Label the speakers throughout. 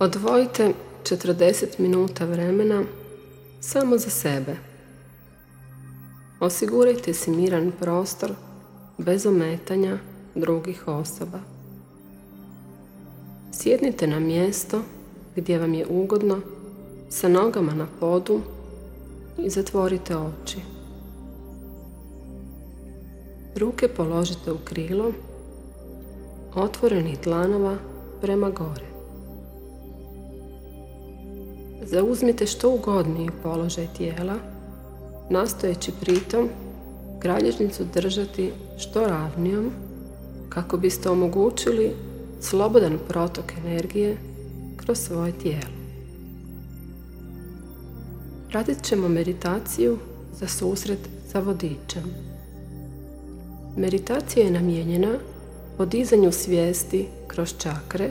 Speaker 1: Odvojite 40 minuta vremena samo za sebe. Osigurajte si miran prostor bez ometanja drugih osoba. Sjednite na mjesto gdje vam je ugodno sa nogama na podu i zatvorite oči. Ruke položite u krilo, otvorenih dlanova prema gore. Zauzmite što ugodniji položaj tijela, nastojeći pritom kralježnicu držati što ravnijom kako biste omogućili slobodan protok energije kroz svoje tijelo. Radit ćemo meditaciju za susret sa vodičem. Meditacija je namijenjena podizanju svijesti kroz čakre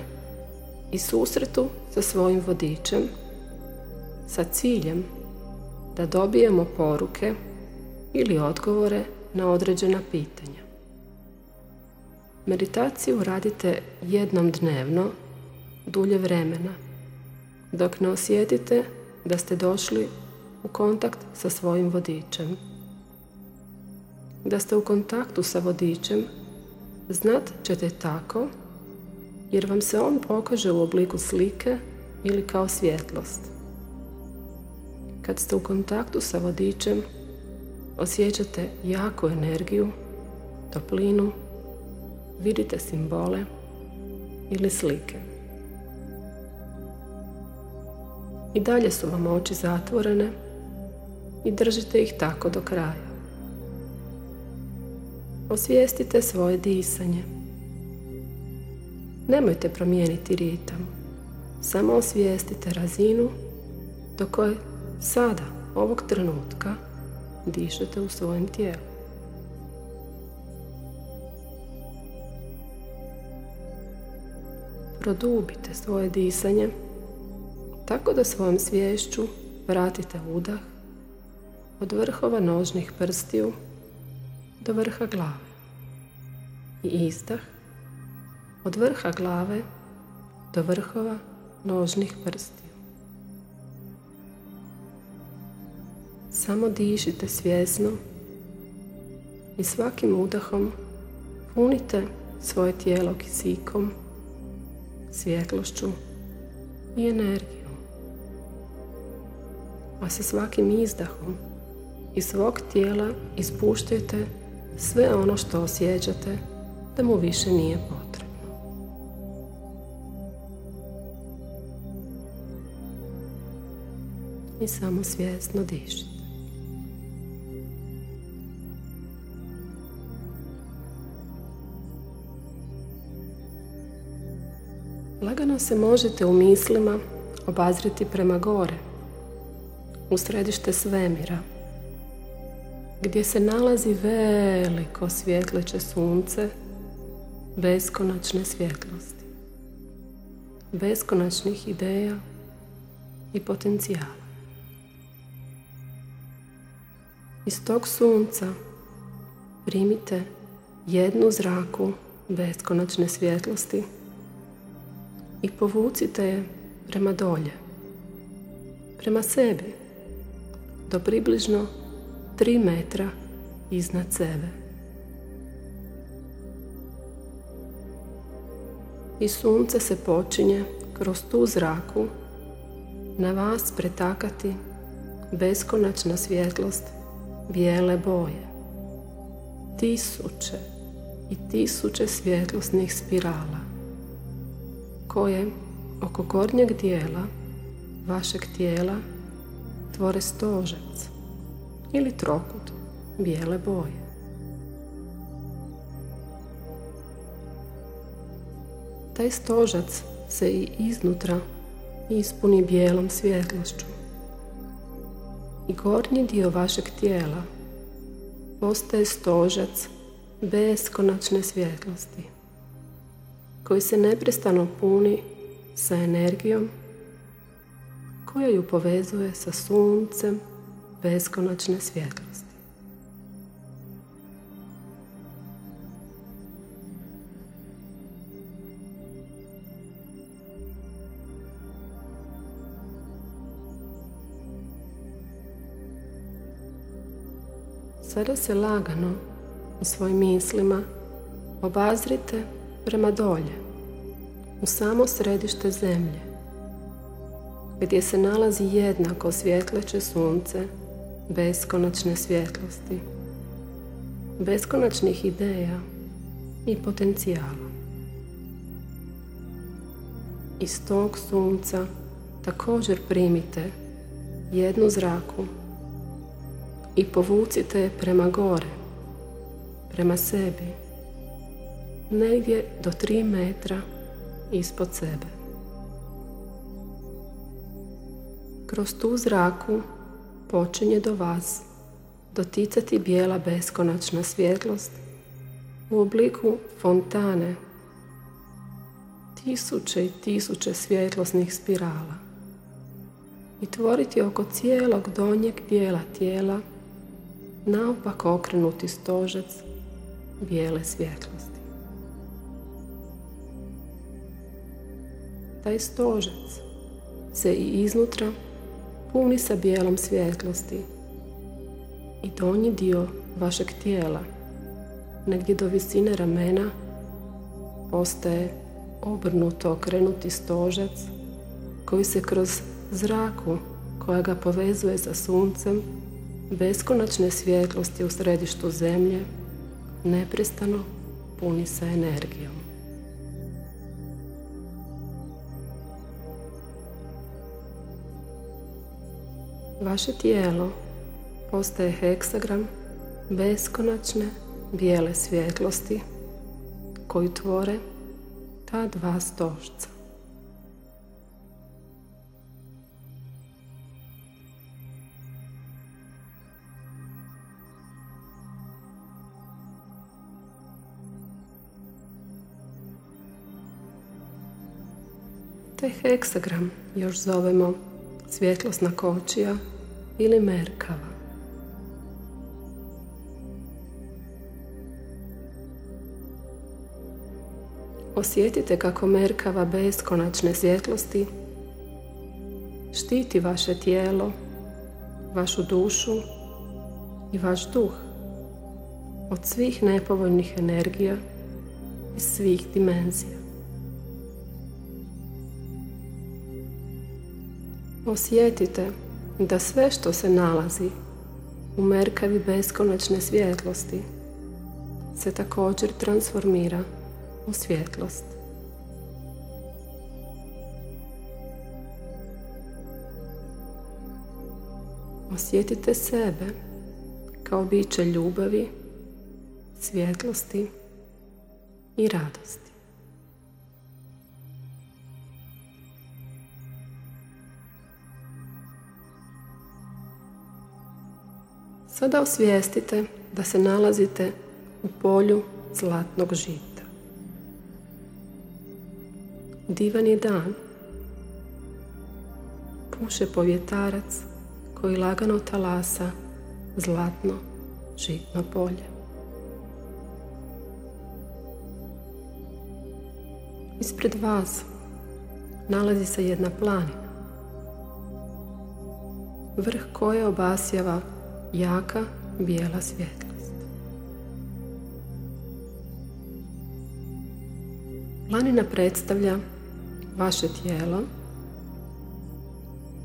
Speaker 1: i susretu sa svojim vodičem sa ciljem da dobijemo poruke ili odgovore na određena pitanja. Meditaciju radite jednom dnevno, dulje vremena, dok ne osjetite da ste došli u kontakt sa svojim vodičem. Da ste u kontaktu sa vodičem, znat ćete tako, jer vam se on pokaže u obliku slike ili kao svjetlost. Kad ste u kontaktu sa vodičem, osjećate jaku energiju, toplinu, vidite simbole ili slike. I dalje su vam oči zatvorene i držite ih tako do kraja. Osvijestite svoje disanje. Nemojte promijeniti ritam. Samo osvijestite razinu do koje sada, ovog trenutka, dišete u svojem tijelu. Produbite svoje disanje tako da svojom sviješću vratite udah od vrhova nožnih prstiju do vrha glave i izdah od vrha glave do vrhova nožnih prstiju. Samo dišite svjesno i svakim udahom punite svoje tijelo kisikom, svjetlošću i energijom. A sa svakim izdahom iz svog tijela ispuštajte sve ono što osjećate da mu više nije potrebno. I samo svjesno dišite. Se možete u mislima obazriti prema gore, u središte svemira, gdje se nalazi veliko svjetleće sunce beskonačne svjetlosti, beskonačnih ideja i potencijala. Iz tog sunca primite jednu zraku beskonačne svjetlosti i povucite je prema dolje, prema sebi, do približno 3 metra iznad sebe. I sunce se počinje kroz tu zraku na vas pretakati beskonačna svjetlost bijele boje. Tisuće i tisuće svjetlosnih spirala koje oko gornjeg dijela vašeg tijela tvore stožac ili trokut bijele boje. Taj stožac se i iznutra ispuni bijelom svjetlošću i gornji dio vašeg tijela postaje stožac beskonačne svjetlosti koji se neprestano puni sa energijom koja ju povezuje sa suncem beskonačne svjetlosti. Sada se lagano u svojim mislima obazrite prema dolje, u samo središte zemlje, gdje se nalazi jednako svjetleće sunce beskonačne svjetlosti, beskonačnih ideja i potencijala. Iz tog sunca također primite jednu zraku i povucite je prema gore, prema sebi, negdje do 3 metra ispod sebe. Kroz tu zraku počinje do vas doticati bijela beskonačna svjetlost u obliku fontane tisuće i tisuće svjetlosnih spirala i tvoriti oko cijelog donjeg dijela tijela naopak okrenuti stožec bijele svjetlosti. Taj stožec se i iznutra puni sa bijelom svjetlosti i donji dio vašeg tijela, negdje do visine ramena, postaje obrnuto okrenuti stožec koji se kroz zraku koja ga povezuje sa suncem beskonačne svjetlosti u središtu zemlje neprestano puni sa energijom. Vaše tijelo postaje heksagram beskonačne bijele svjetlosti koju tvore ta dva stožca. Taj heksagram još zovemo svjetlosna kočija ili merkava. Osjetite kako merkava beskonačne svjetlosti štiti vaše tijelo, vašu dušu i vaš duh od svih nepovoljnih energija i svih dimenzija. Osjetite da sve što se nalazi u merkavi beskonačne svjetlosti se također transformira u svjetlost. Osjetite sebe kao biće ljubavi, svjetlosti i radosti. Sada osvijestite da se nalazite u polju zlatnog žita. Divan je dan. Puše povjetarac koji lagano talasa zlatno žitno polje. Ispred vas nalazi se jedna planina, vrh koje obasjava jaka bijela svjetlost. Planina predstavlja vaše tijelo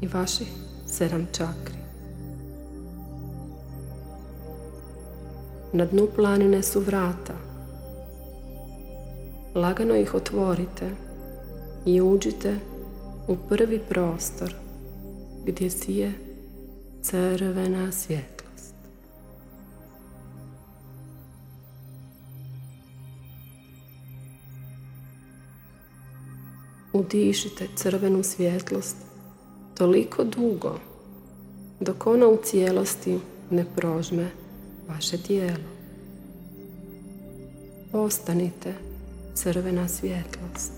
Speaker 1: i vaših sedam čakri. Na dnu planine su vrata. Lagano ih otvorite i uđite u prvi prostor gdje sije crvena svjetla. Udišite crvenu svjetlost toliko dugo dok ona u cijelosti ne prožme vaše tijelo. Ostanite crvena svjetlost.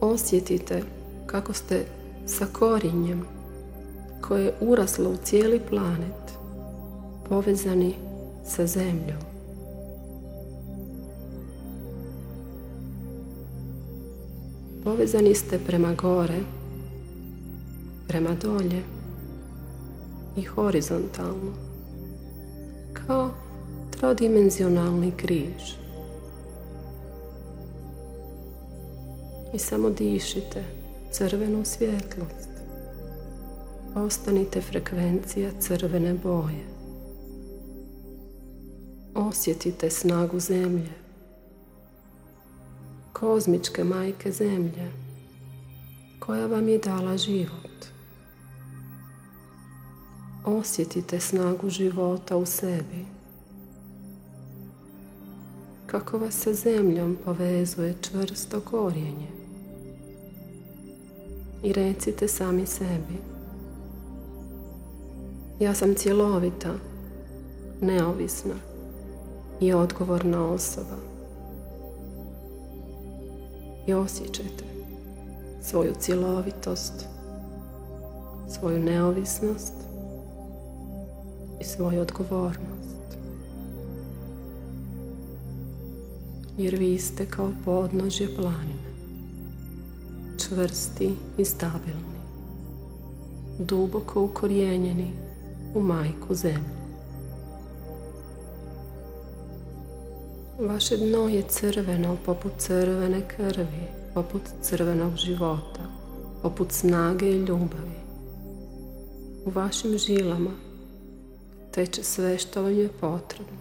Speaker 1: Osjetite kako ste sa korinjem koje je uraslo u cijeli planet povezani sa zemljom. Povezani ste prema gore, prema dolje i horizontalno, kao trodimenzionalni križ. I samo dišite crvenu svjetlost. Ostanite frekvencija crvene boje. Osjetite snagu zemlje. Kozmičke majke zemlje koja vam je dala život. Osjetite snagu života u sebi. Kako vas sa zemljom povezuje čvrsto korijenje. I recite sami sebi. Ja sam cjelovita, neovisna i odgovorna osoba. I osjećajte svoju cjelovitost, svoju neovisnost i svoju odgovornost. Jer vi ste kao podnožje planine, čvrsti i stabilni, duboko ukorijenjeni u majku zemlju. Vaše dno je crveno poput crvene krvi, poput crvenog života, poput snage i ljubavi. U vašim žilama teče sve što vam je potrebno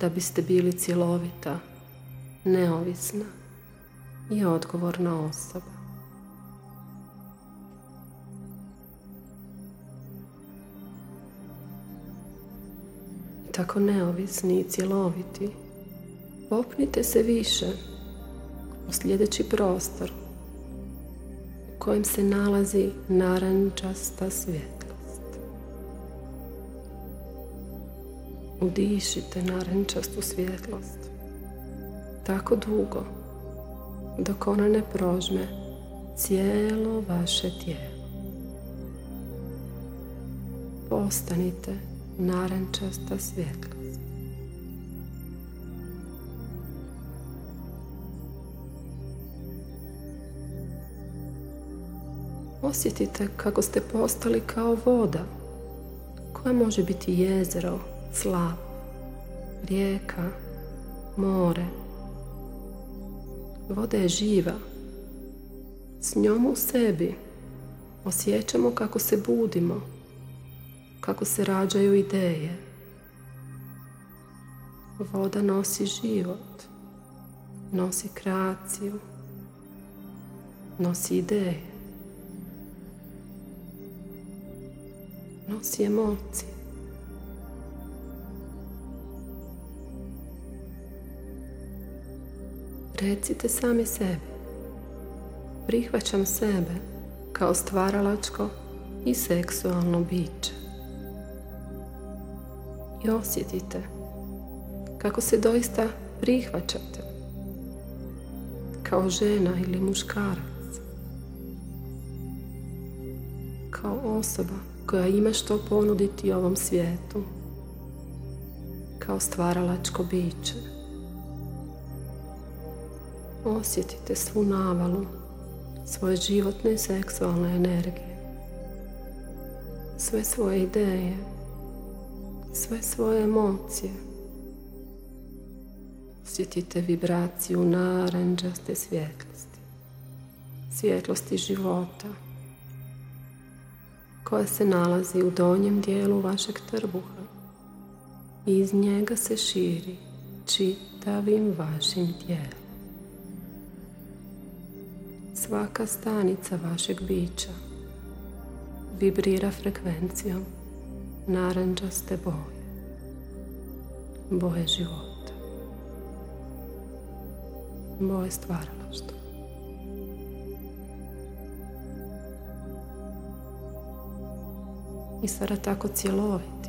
Speaker 1: da biste bili cjelovita, neovisna i odgovorna osoba. tako neovisni i cjeloviti, popnite se više u sljedeći prostor u kojem se nalazi narančasta svjetlost. Udišite narančastu svjetlost tako dugo dok ona ne prožme cijelo vaše tijelo. Postanite narančasta svjetlost. Osjetite kako ste postali kao voda koja može biti jezero, slap, rijeka, more. Voda je živa. S njom u sebi osjećamo kako se budimo kako se rađaju ideje. Voda nosi život, nosi kreaciju, nosi ideje, nosi emocije. Recite sami sebi, prihvaćam sebe kao stvaralačko i seksualno biće. I osjetite kako se doista prihvaćate kao žena ili muškarac. Kao osoba koja ima što ponuditi ovom svijetu. Kao stvaralačko biće. Osjetite svu navalu svoje životne i seksualne energije. Sve svoje ideje sve svoje emocije. Osjetite vibraciju naranđaste svjetlosti, svjetlosti života, koja se nalazi u donjem dijelu vašeg trbuha iz njega se širi čitavim vašim tijelom. Svaka stanica vašeg bića vibrira frekvencijom naranđaste boje, boje života, boje stvaralaštva. I sada tako cjeloviti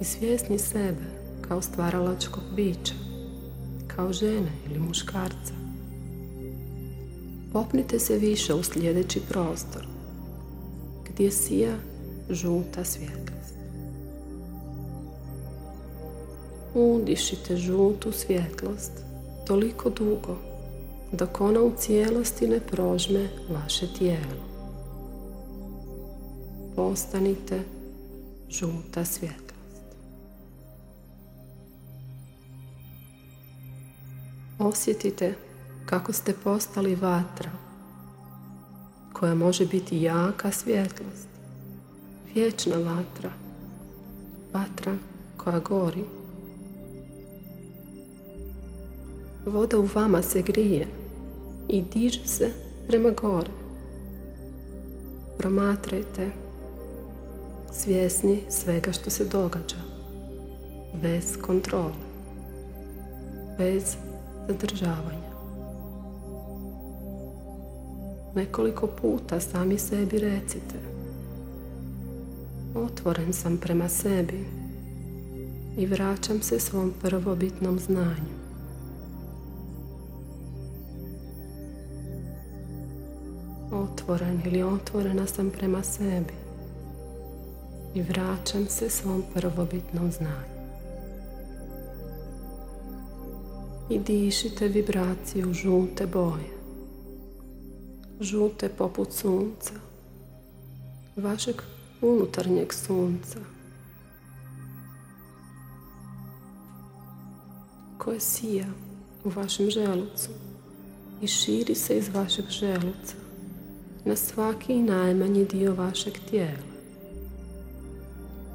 Speaker 1: i svjesni sebe kao stvaralačkog bića, kao žene ili muškarca. Popnite se više u sljedeći prostor gdje sija žuta svjetlost. Udišite žutu svjetlost toliko dugo dok ona u cijelosti ne prožme vaše tijelo. Postanite žuta svjetlost. Osjetite kako ste postali vatra koja može biti jaka svjetlost, vječna vatra, vatra koja gori. Voda u vama se grije i diže se prema gore. Promatrajte svjesni svega što se događa, bez kontrole, bez zadržavanja. Nekoliko puta sami sebi recite Otvoren sam prema sebi i vraćam se svom prvobitnom znanju. Otvoren ili otvorena sam prema sebi i vraćam se svom prvobitnom znanju. I dišite vibraciju žute boje. Žute poput sunca, vašeg unutarnjeg sunca, koje sija u vašem želucu i širi se iz vašeg želuca na svaki najmanji dio vašeg tijela.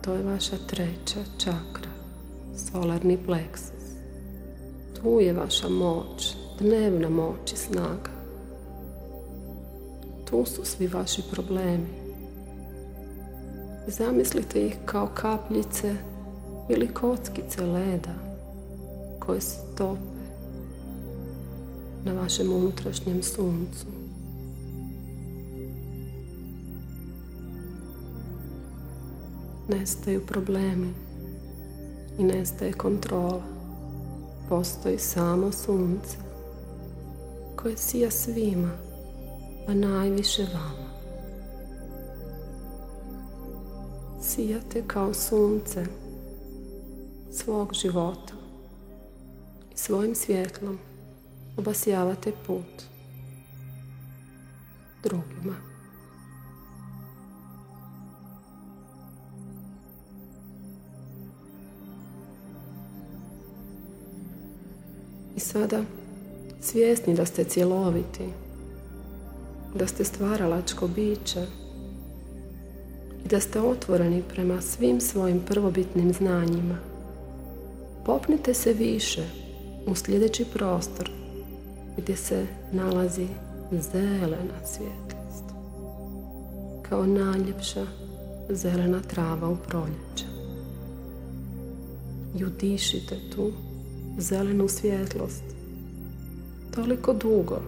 Speaker 1: To je vaša treća čakra, solarni pleksus. Tu je vaša moć, dnevna moć i snaga. Tu su svi vaši problemi. Zamislite ih kao kapljice ili kockice leda koje stope na vašem unutrašnjem suncu. Nestaju problemi i nestaje kontrola. Postoji samo sunce koje sija svima, a najviše vama. Sijate kao sunce svog života i svojim svjetlom obasjavate put drugima. Sada svjesni da ste cjeloviti, da ste stvaralačko biće i da ste otvoreni prema svim svojim prvobitnim znanjima. Popnite se više u sljedeći prostor gdje se nalazi zelena svjetlost kao najljepša zelena trava u proljeće. I udišite tu zelenu svjetlost toliko dugo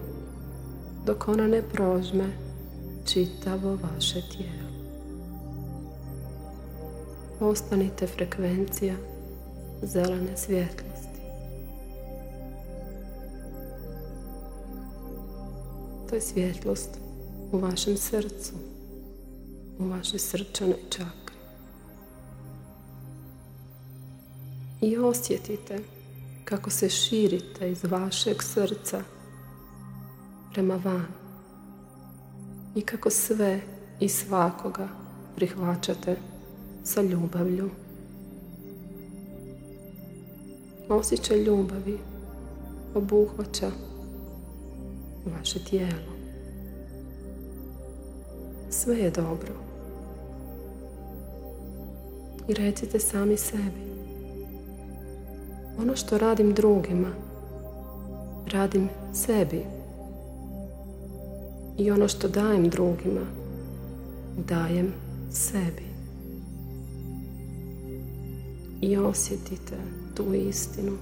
Speaker 1: dok ona ne prožme čitavo vaše tijelo. Ostanite frekvencija zelene svjetlosti. To je svjetlost u vašem srcu, u vašoj srčanoj čakri. I osjetite kako se širite iz vašeg srca prema van i kako sve i svakoga prihvaćate sa ljubavlju. Osjećaj ljubavi obuhvaća vaše tijelo. Sve je dobro. I recite sami sebi ono što radim drugima, radim sebi. I ono što dajem drugima, dajem sebi. I osjetite tu istinu.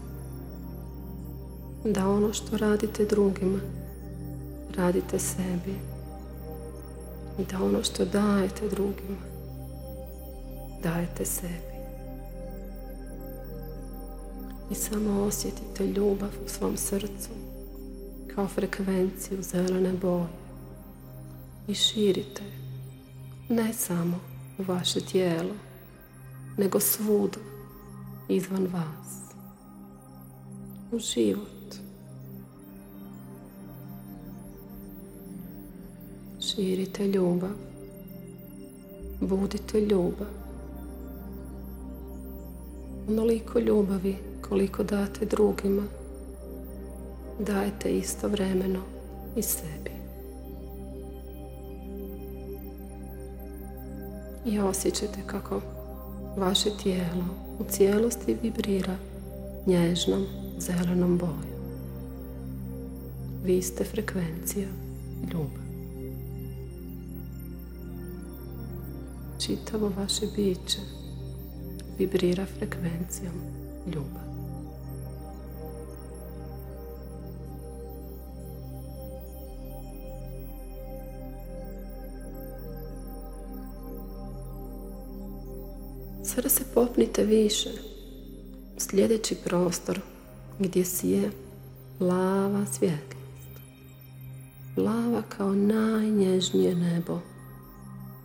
Speaker 1: Da ono što radite drugima, radite sebi. I da ono što dajete drugima, dajete sebi i samo osjetite ljubav u svom srcu kao frekvenciju zelene boje i širite ne samo u vaše tijelo nego svud izvan vas u život Širite ljubav. Budite ljubav. Onoliko ljubavi koliko date drugima, dajete istovremeno i sebi. I osjećate kako vaše tijelo u cijelosti vibrira nježnom zelenom bojom. Vi ste frekvencija ljubav. Čitavo vaše biće vibrira frekvencijom ljubav. Sada se popnite više sljedeći prostor gdje si je plava svjetlost. Plava kao najnježnije nebo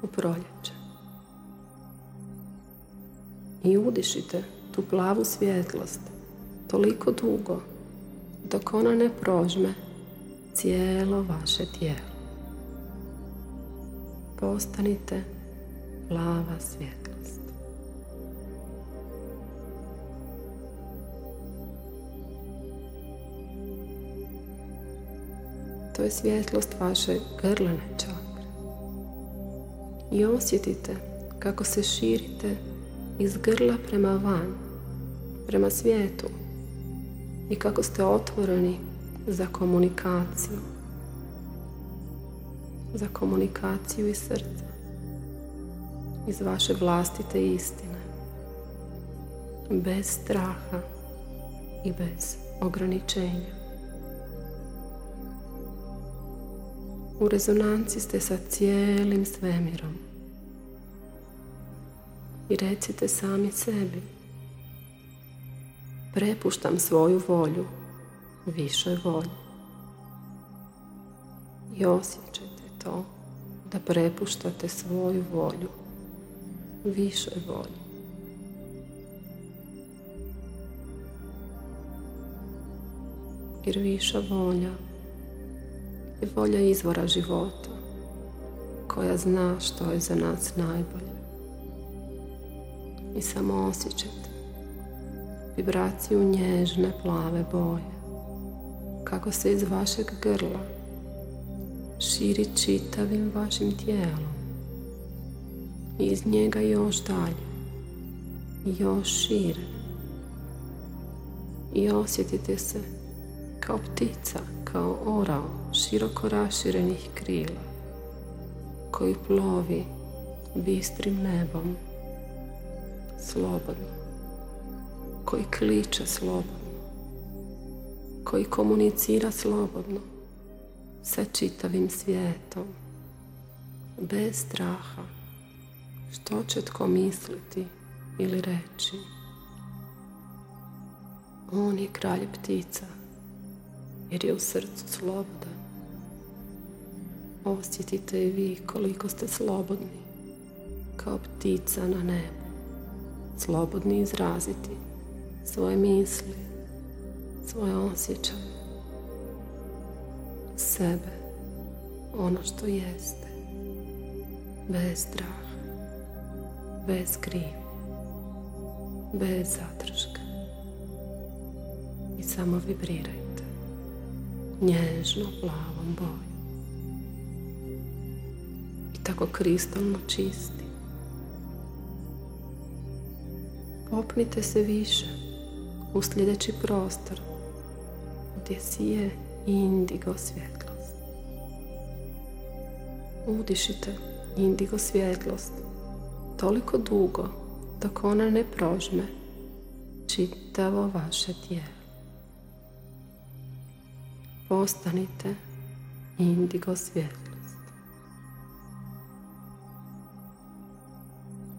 Speaker 1: u proljeće. I udišite tu plavu svjetlost toliko dugo dok ona ne prožme cijelo vaše tijelo. Postanite plava svjetlost. To je svjetlost vaše grlane čakre. I osjetite kako se širite iz grla prema van, prema svijetu i kako ste otvoreni za komunikaciju, za komunikaciju iz srca, iz vaše vlastite istine, bez straha i bez ograničenja. U rezonanci ste sa cijelim svemirom. I recite sami sebi. Prepuštam svoju volju višoj volji. I osjećajte to da prepuštate svoju volju višoj volji. Jer viša volja je volja izvora života koja zna što je za nas najbolje. I samo osjećajte vibraciju nježne plave boje kako se iz vašeg grla širi čitavim vašim tijelom. I iz njega još dalje još šire. I osjetite se kao ptica, kao orao široko raširenih krila koji plovi bistrim nebom slobodno koji kliče slobodno koji komunicira slobodno sa čitavim svijetom bez straha što će tko misliti ili reći. On je kralj ptica jer je u srcu slobodan Osjetite i vi koliko ste slobodni, kao ptica na nebu. Slobodni izraziti svoje misli, svoje osjećaje, sebe, ono što jeste, bez straha, bez krivnje, bez zadrške. I samo vibrirajte nježno plavom bojom tako kristalno čisti. Popnite se više u sljedeći prostor gdje sije indigo svjetlost. Udišite indigo svjetlost toliko dugo dok ona ne prožme čitavo vaše tijelo. Postanite indigo svjetlost.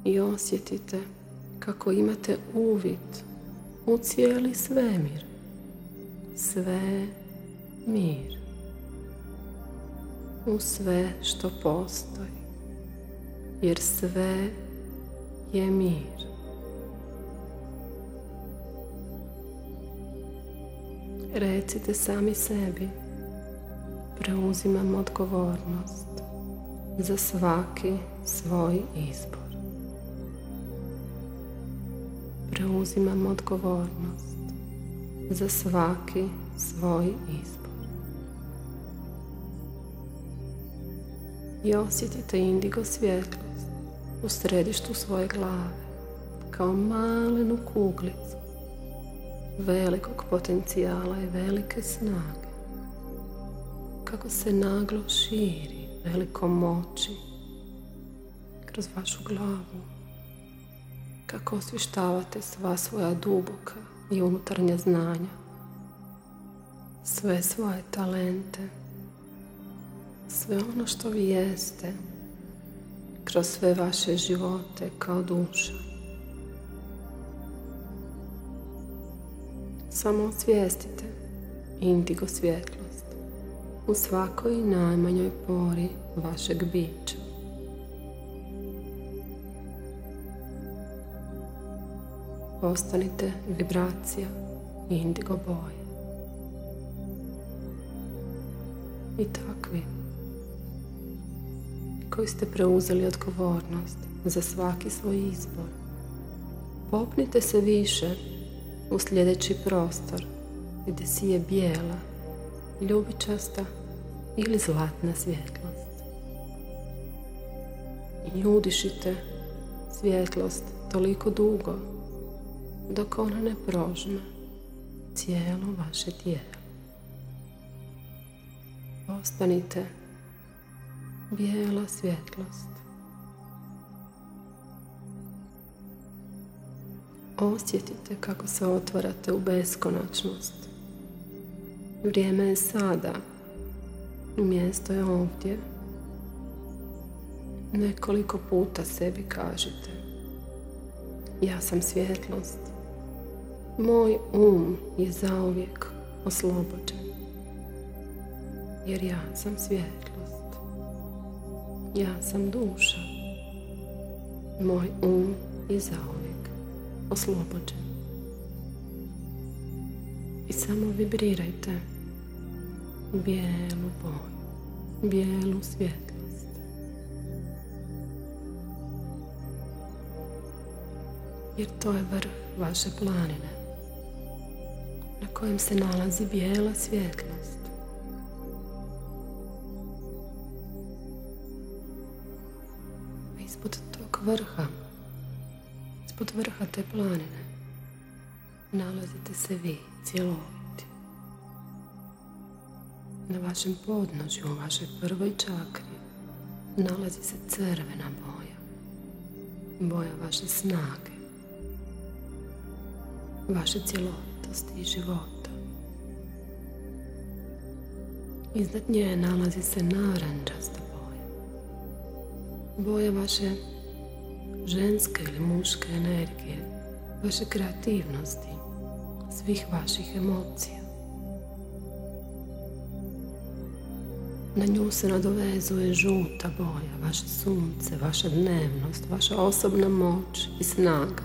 Speaker 1: i osjetite kako imate uvid u cijeli svemir. Sve mir. U sve što postoji. Jer sve je mir. Recite sami sebi. Preuzimam odgovornost za svaki svoj izbor. Preuzimam odgovornost za svaki svoj izbor. I osjetite indigo svjetlost u središtu svoje glave kao malenu kuglicu velikog potencijala i velike snage. Kako se naglo širi velikom moći kroz vašu glavu. Kako osvištavate sva svoja duboka i unutarnja znanja. Sve svoje talente. Sve ono što vi jeste kroz sve vaše živote kao duša Samo osvijestite indigo svjetlost u svakoj najmanjoj pori vašeg bića. Postanite vibracija indigo boje. I takvi koji ste preuzeli odgovornost za svaki svoj izbor. Popnite se više u sljedeći prostor gdje si je bijela, ljubičasta ili zlatna svjetlost. I udišite svjetlost toliko dugo dok ona ne prožme cijelo vaše tijelo. Ostanite bijela svjetlost Osjetite kako se otvarate u beskonačnost. Vrijeme je sada. Mjesto je ovdje. Nekoliko puta sebi kažite. Ja sam svjetlost. Moj um je zauvijek oslobođen. Jer ja sam svjetlost. Ja sam duša. Moj um je zauvijek oslobođen. I samo vibrirajte bijelu boju, bijelu svjetlost. Jer to je vrh vaše planine na kojem se nalazi bijela svjetlost. Ispod tog vrha Ispod vrha te planine nalazite se vi cjeloviti. Na vašem podnožju, u vašoj prvoj čakri, nalazi se crvena boja. Boja vaše snage, vaše cjelovitosti i života. Iznad nje nalazi se naranđasta boja. Boja vaše ženske ili muške energije, vaše kreativnosti, svih vaših emocija. Na nju se nadovezuje žuta boja, vaše sunce, vaša dnevnost, vaša osobna moć i snaga.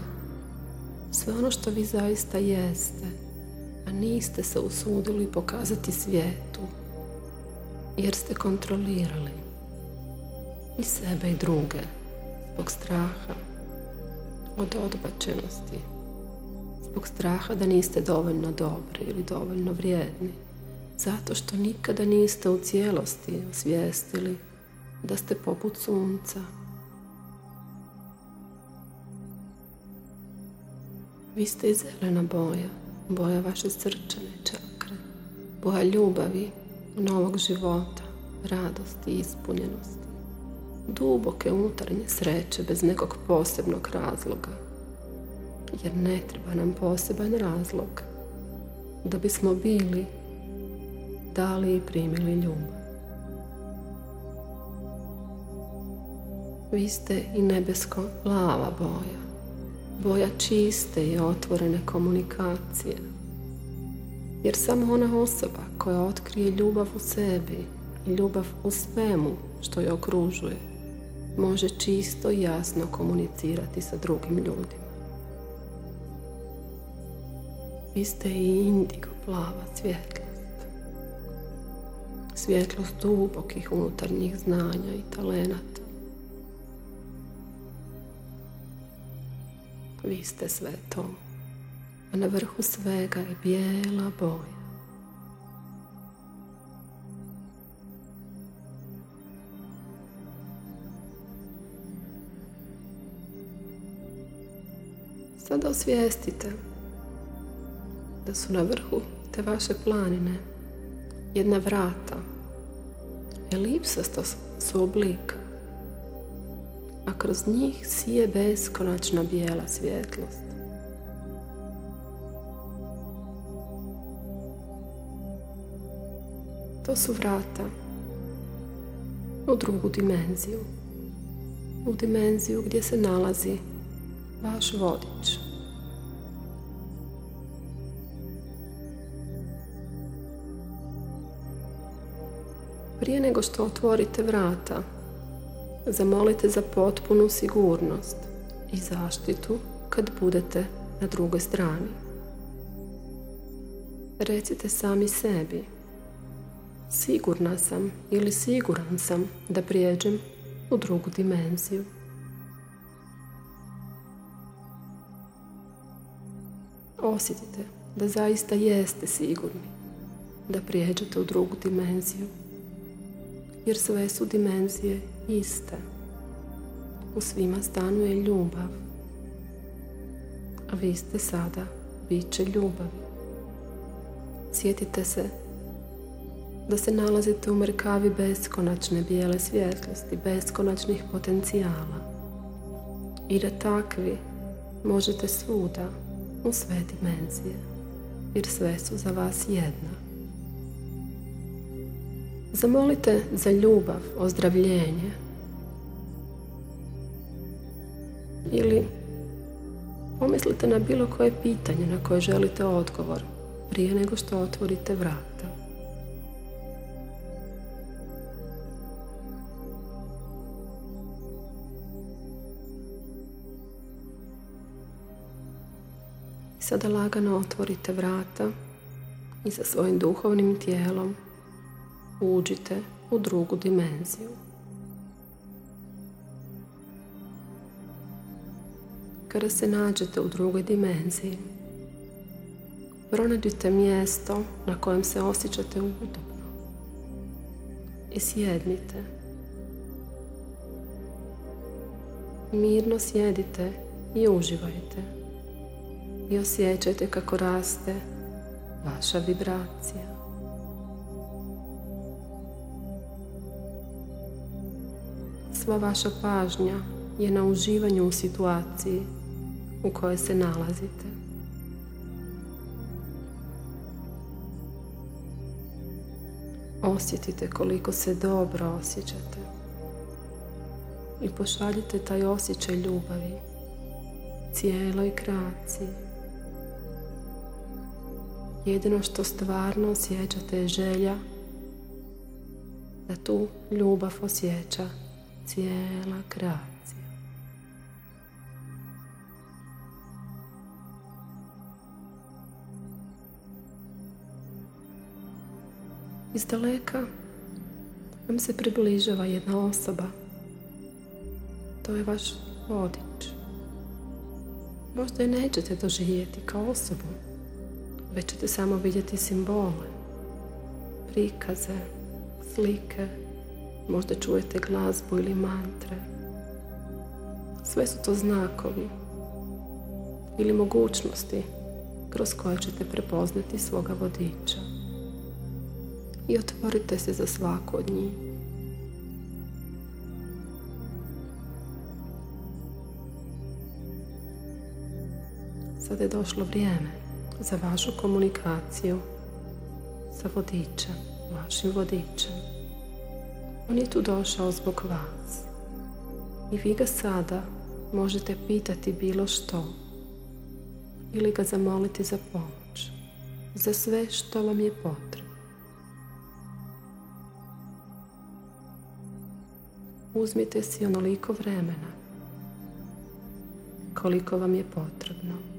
Speaker 1: Sve ono što vi zaista jeste, a niste se usudili pokazati svijetu, jer ste kontrolirali i sebe i druge zbog straha od odbačenosti, zbog straha da niste dovoljno dobri ili dovoljno vrijedni, zato što nikada niste u cijelosti osvijestili da ste poput sunca. Vi ste i zelena boja, boja vaše srčane čakre, boja ljubavi, novog života, radosti i ispunjenosti duboke unutarnje sreće bez nekog posebnog razloga. Jer ne treba nam poseban razlog da bismo bili dali i primili ljubav. Vi ste i nebesko plava boja, boja čiste i otvorene komunikacije. Jer samo ona osoba koja otkrije ljubav u sebi i ljubav u svemu što je okružuje, može čisto i jasno komunicirati sa drugim ljudima. Vi ste i indigo plava svjetlost. svjetlost dubokih unutarnjih znanja i talenata. Vi ste sve to, a na vrhu svega je bijela boja. Sada osvijestite da su na vrhu te vaše planine jedna vrata, elipsasta su oblika, a kroz njih sije beskonačna bijela svjetlost. To su vrata u drugu dimenziju, u dimenziju gdje se nalazi vaš vodič. Prije nego što otvorite vrata, zamolite za potpunu sigurnost i zaštitu kad budete na drugoj strani. Recite sami sebi, sigurna sam ili siguran sam da prijeđem u drugu dimenziju. Osjetite da zaista jeste sigurni da prijeđete u drugu dimenziju jer sve su dimenzije iste. U svima stanuje ljubav, a vi ste sada biće ljubavi. Sjetite se da se nalazite u mrkavi beskonačne bijele svjetlosti, beskonačnih potencijala i da takvi možete svuda u sve dimenzije, jer sve su za vas jedna. Zamolite za ljubav, ozdravljenje. Ili pomislite na bilo koje pitanje na koje želite odgovor prije nego što otvorite vrata. Sada lagano otvorite vrata i sa svojim duhovnim tijelom uđite u drugu dimenziju. Kada se nađete u drugoj dimenziji, pronađite mjesto na kojem se osjećate udobno i sjednite. Mirno sjedite i uživajte i osjećajte kako raste vaša vibracija. sva vaša pažnja je na uživanju u situaciji u kojoj se nalazite. Osjetite koliko se dobro osjećate i pošaljite taj osjećaj ljubavi cijeloj kreaciji. Jedino što stvarno osjećate je želja da tu ljubav osjeća cijela kreacija. Iz daleka vam se približava jedna osoba. To je vaš vodič. Možda je nećete doživjeti kao osobu, već ćete samo vidjeti simbole, prikaze, slike, Možda čujete glazbu ili mantre. Sve su to znakovi ili mogućnosti kroz koje ćete prepoznati svoga vodiča. I otvorite se za svaku od njih. Sada je došlo vrijeme za vašu komunikaciju sa vodičem, vašim vodičem. On je tu došao zbog vas. I vi ga sada možete pitati bilo što ili ga zamoliti za pomoć, za sve što vam je potrebno. Uzmite si onoliko vremena koliko vam je potrebno.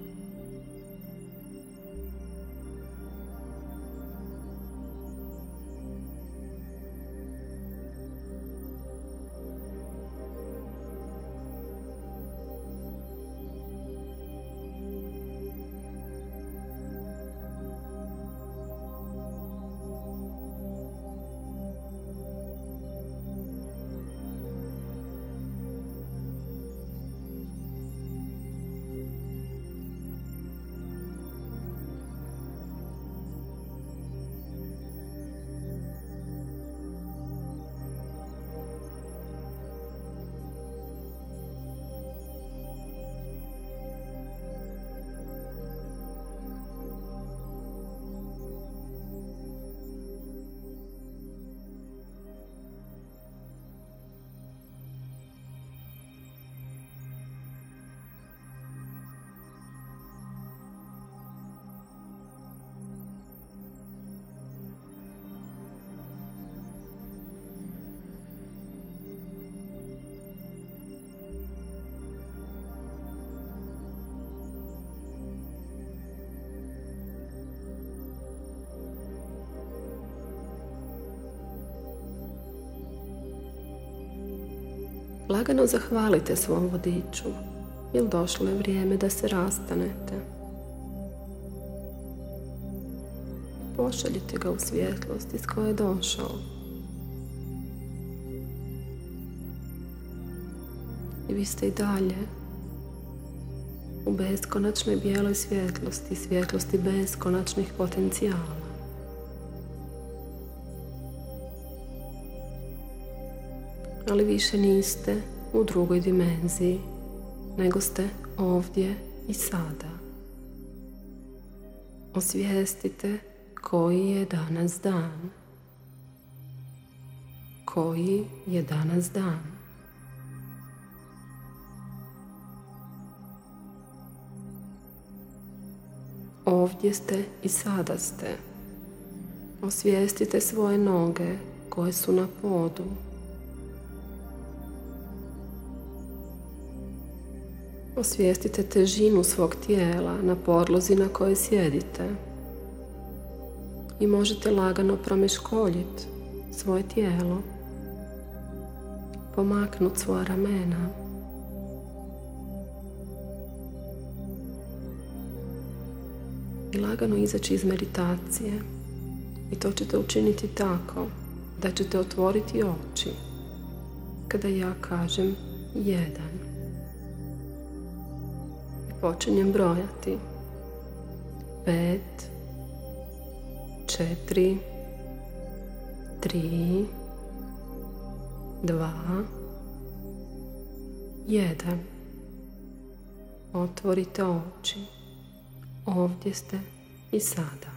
Speaker 1: Lagano zahvalite svom vodiču, jer došlo je vrijeme da se rastanete. Pošaljite ga u svjetlost iz koje je došao. I vi ste i dalje u beskonačnoj bijeloj svjetlosti, svjetlosti beskonačnih potencijala. Ali više niste u drugoj dimenziji, nego ste ovdje i sada. Osvijestite koji je danas dan. Koji je danas dan. Ovdje ste i sada ste. Osvijestite svoje noge koje su na podu. Osvijestite težinu svog tijela na podlozi na kojoj sjedite. I možete lagano promeškoljiti svoje tijelo. Pomaknuti svoja ramena. i lagano izaći iz meditacije. I to ćete učiniti tako da ćete otvoriti oči kada ja kažem jedan. Počinjem brojati. Pet, četiri, tri, dva, jedan. Otvorite oči. Ovdje ste i sada.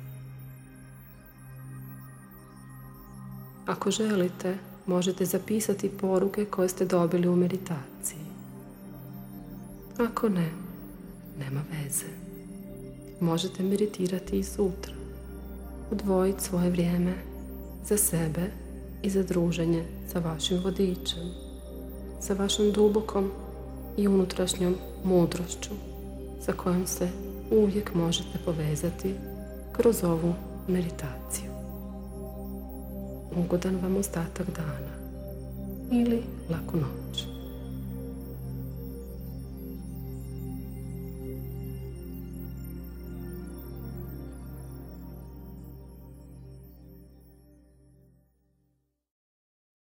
Speaker 1: Ako želite, možete zapisati poruke koje ste dobili u meditaciji. Ako ne, nema veze. Možete meditirati i sutra. Odvojiti svoje vrijeme za sebe i za druženje sa vašim vodičem, sa vašom dubokom i unutrašnjom mudrošću sa kojom se uvijek možete povezati kroz ovu meditaciju. Ugodan vam ostatak dana ili laku noć.